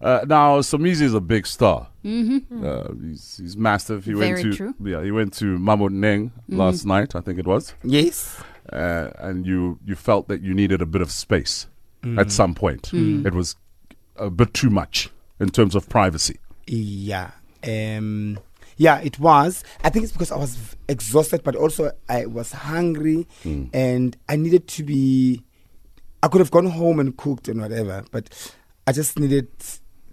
Uh, now, Somizi is a big star. Mm-hmm. Uh, he's, he's massive. He Very went to true. yeah. He went to Maboneng last night, I think it was, Yes. uh, and you you felt that you needed a bit of space at some point. It was a bit too much in terms of privacy. Yeah. Um, yeah, it was. I think it's because I was exhausted, but also I was hungry and I needed to be. I could have gone home and cooked and whatever, but I just needed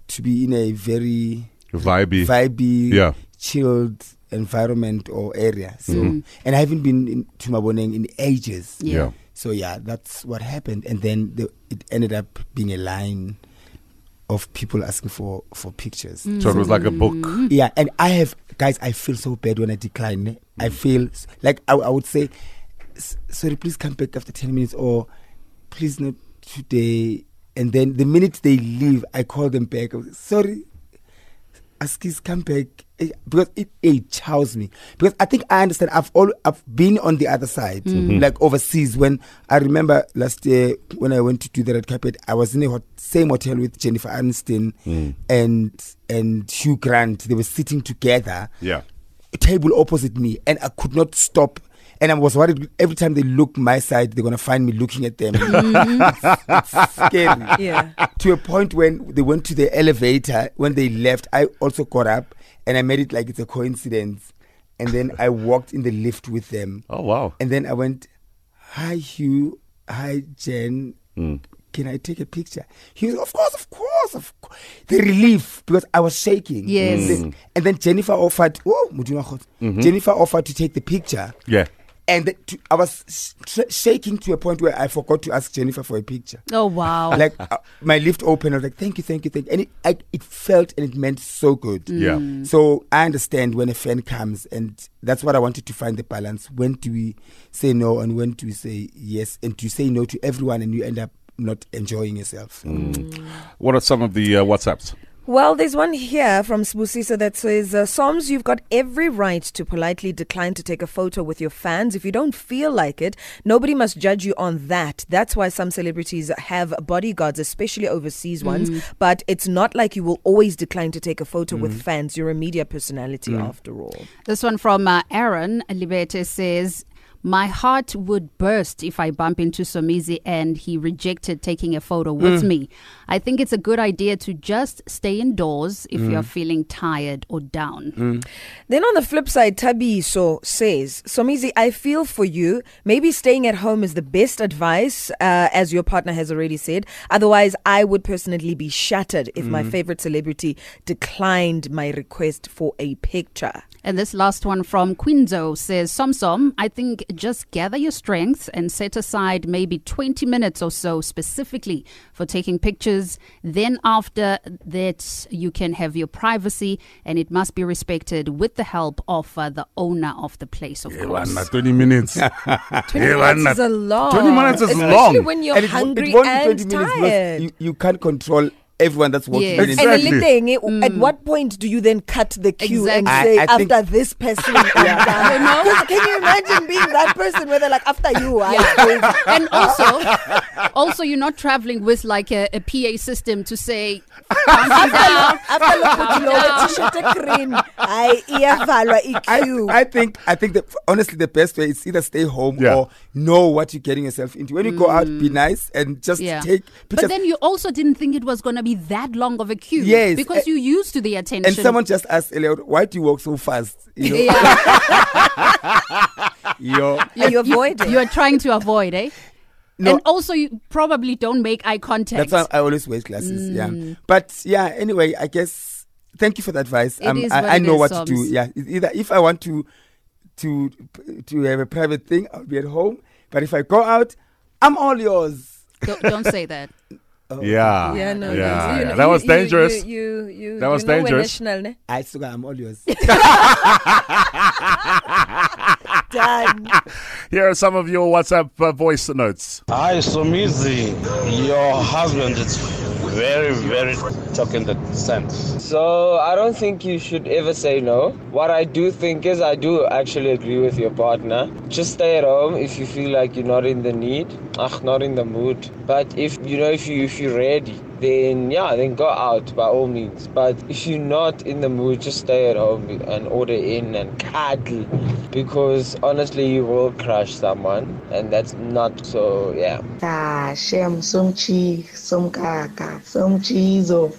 to be in a very Vibey. vibey, Yeah. chilled environment or area. So, mm-hmm. and I haven't been in, to Maboneng in ages. Yeah. Yeah. So yeah, that's what happened, and then the, it ended up being a line of people asking for for pictures. Mm. So it was like a book. Mm-hmm. Yeah, and I have guys. I feel so bad when I decline. eh. I mm. feel like I, I would say, "Sorry, please come back after ten minutes," or "Please not today." And then the minute they leave, I call them back. Was, Sorry, Askis, come back Eh, because it, it chows me. Because I think I understand. I've all I've been on the other side, like overseas. When I remember last year when I went to do the red carpet, I was in a hot, same hotel with Jennifer Aniston and and Hugh Grant. They were sitting together, Yeah. a table opposite me, and I could not stop. And I was worried every time they look my side, they're gonna find me looking at them. it's, mm-hmm. it's scary Yeah. to a point when they went to the elevator when they left i also got up and i made it like it's a coincidence and then i walked in the lift with them Oh wow. and then i went hi hugh hi jen hmm. can i take a picture he was of course of course of course the relief because i was shaking Yes. Then- and then jennifer offered oh Modimo Kgotso. Mm-hmm. jennifer offered to take the picture Yeah. And to, i was sh- shaking to a point where i forgot to ask jennifer for a picture Oh wow. like uh, my lift opened. I was like, "Thank you, thank you, thank you," and it I, it felt and it meant so good. Yeah. So I understand when a fan comes, and that's what I wanted to find the balance. When do we say no, and when do we say yes, and to say no to everyone, and you end up not enjoying yourself. What are some of the uh, WhatsApps? Well, there's one here from Sbusisa that says, uh, Soms, you've got every right to politely decline to take a photo with your fans. If you don't feel like it, nobody must judge you on that. That's why some celebrities have bodyguards, especially overseas ones. But it's not like you will always decline to take a photo with fans. You're a media personality after all. This one from uh, Aaron Libete says, My heart would burst if I bump into Somizi and he rejected taking a photo with hmm. me. I think it's a good idea to just stay indoors if hmm. you're feeling tired or down. Hmm. Then on the flip side, Tabiso says, Somizi, I feel for you. Maybe staying at home is the best advice, uh, as your partner has already said. Otherwise, I would personally be shattered if my favorite celebrity declined my request for a picture. And this last one from Quinzo says, Somsom, I think just gather your strength and set aside maybe 20 minutes or so specifically for taking pictures. Then after that, you can have your privacy and it must be respected with the help of uh, the owner of the place, of course. 20 minutes. 20 Yeah, minutes why is a lot. 20 minutes is Especially long. when you're And it, wo- hungry it won't and 20 minutes tired. you, you can't control everyone that's walking Yes. in. And Exactly. the thing, eh, at what point do you then cut the queue and say, I- I think- after this person, I'm? You know? 'Cause Can you imagine being that person where they're like, after you, I Yeah. and also, also you're not traveling with like a, a PA system to say, calm down. after lokho lo t-shirt green hayi iyavalwa I, think I think that honestly the best way is either stay home Yeah. or know what you're getting yourself into. When you go out, be nice and just Yeah. take pictures. But then you also didn't think it was going to be that long of a queue. Yes, Because uh, you used to the attention. and someone just asked earlier, why do you walk so fast? You know, Yeah. Yo, are you avoiding you are trying to avoid, eh? No. And also, you probably don't make eye contact. that's why I always wear glasses. Yeah, but yeah. Anyway, I guess thank you for the advice. It is I, what I it know is, what to do. Yeah, either if I want to to to have a private thing, I'll be at home. But if I go out, I'm all yours. don't, don't say that. Oh, Yeah. yeah no yeah, no. yeah. You That was you- dangerous. you you, you That was you know dangerous. national ne? I still I'm all yours. done Here are some of your WhatsApp uh, voice notes. Hi, Somizi. Your husband is very, very talking the sense. So I don't think you should ever say no. What I do think is I do actually agree with your partner. Just stay at home if you feel like you're not in the need, ach, not in the mood. But if you know if you if you're ready, then yeah, then go out by all means. But if you're not in the mood, just stay at home and order in and cuddle because honestly, you will crush someone, and that's not so. Yeah. Ah shem somchi somkaka somchizo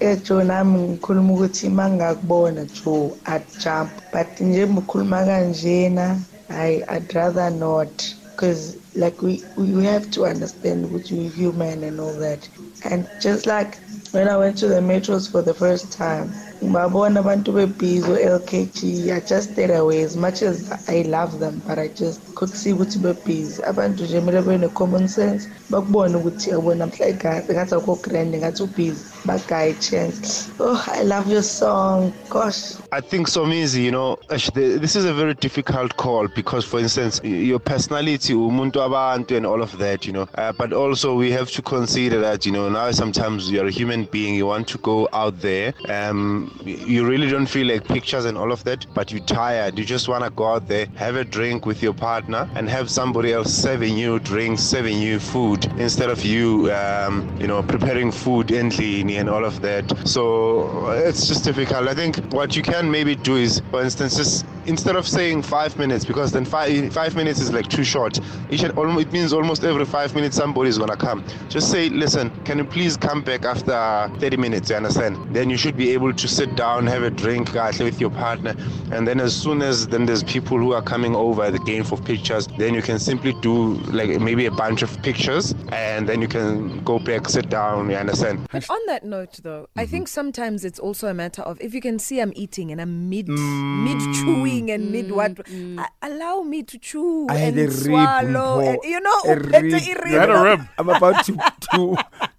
ejo nami ngikhuluma ukuthi mangakubona jo at jump but njengoba ukhuluma kanjena I, I'd rather not because like we, we have to understand that we're human and all that and just like when I went to the metros for the first time ngibabona abantu bebhizi o-lkg i just stayed away as much as i love them but i just could see ukuthi bebhizi abantu nje kumele bene-common sense bakubone ukuthi yabo namhla ngathi akho grand ngathi ubhizi bagaye chance oh i love your song gosh I think so Somizi, you know, this is a very difficult call because, for instance, your personality, umuntu abantu, and all of that, you know. Uh, but also, we have to consider that, you know, now sometimes you're a human being, you want to go out there. Um, you really don't feel like pictures and all of that, but you're tired. You just want to go out there, have a drink with your partner, and have somebody else serving you drinks, serving you food instead of you, um, you know, preparing food endlini and all of that. So it's just difficult. I think what you can maybe do is, for instance, just instead of saying five minutes, because then five five minutes is like too short. It should almost it means almost every five minutes somebody is gonna come. Just say, listen, can you please come back after 30 minutes? You understand? Then you should be able to sit down, have a drink with your partner, and then as soon as then there's people who are coming over the game for pictures, then you can simply do like maybe a bunch of pictures, and then you can go back, sit down. You understand? But on that note, though, I mm-hmm. think sometimes it's also a matter of if you can see I'm eating and I'm mid mm. mid chewing and mid what, a- allow me to chew I had and a rib, swallow, Mpho. and, you know, A uphethe rib. i-rib. You had a rib. I'm about to to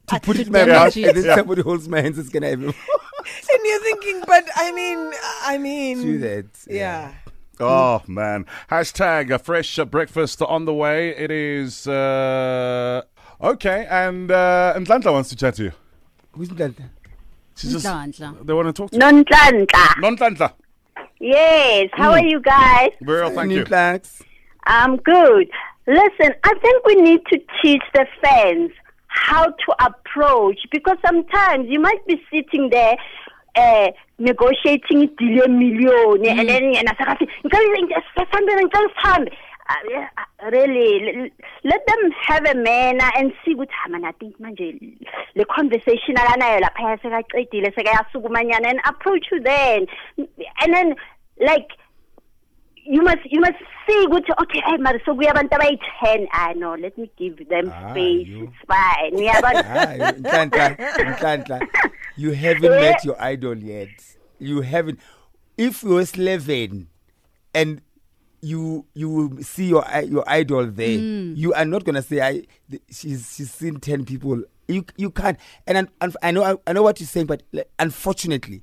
to put it in my mouth, and then Yeah. somebody holds my hands. It's gonna have and you're thinking, but I mean, I mean, do that. yeah. Oh man! Hashtag a fresh uh, breakfast on the way. It is uh, okay, and uh, and Lanta wants to chat to you. Who's that? She's just Nhlanhla. they want to talk to you. Nonhlanhla. Non Lanta. Yes. How are you guys? Very well, thank New you. Blacks. I'm good. Listen, I think we need to teach the fans how to approach because sometimes you might be sitting there uh, negotiating deal a million and then and I say, Uh, really l- l- let them have a manner and see ukuthi "Ah, man I think manje le conversation alanayo lapha sekaqedile sekayasukumanyana and approach you then and then like you must you must see ukuthi okay hey mara sokuya abantu abayi-10 ah no let me give them Ah, space you- it's fine uyabona Ah, you haven't met your idol yet. You haven't. If you're 11 and you you see your your idol there, you are not gonna say I she's she's seen 10 people. You you can't. And, un- I know I, I know what you're saying, but unfortunately.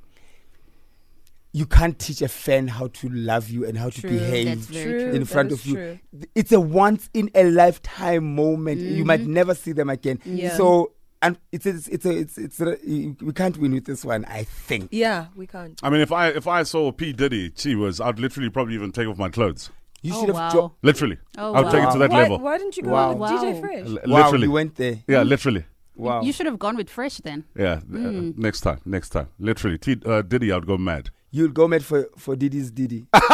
You can't teach a fan how to love you and how to behave that's very True, in front of you. true. It's a once in a lifetime moment. You might never see them again. Yeah. So and it's it's it's a, it's it's a, we can't win with this one. I think. Yeah, we can't. I mean, if I if I saw P Diddy, she was, I'd literally probably even take off my clothes. You Oh, should have. wow. Jo- Literally, Oh, I'll take it to that Why, level. why didn't you go Wow. with DJ Wow. Fresh? L- wow, literally, you went there. yeah, literally, Wow. You should have gone with fresh then. yeah. Uh, next time, next time, literally, T, uh, Diddy, I'd go mad. You'll go mad for for Diddy's Diddy. okay.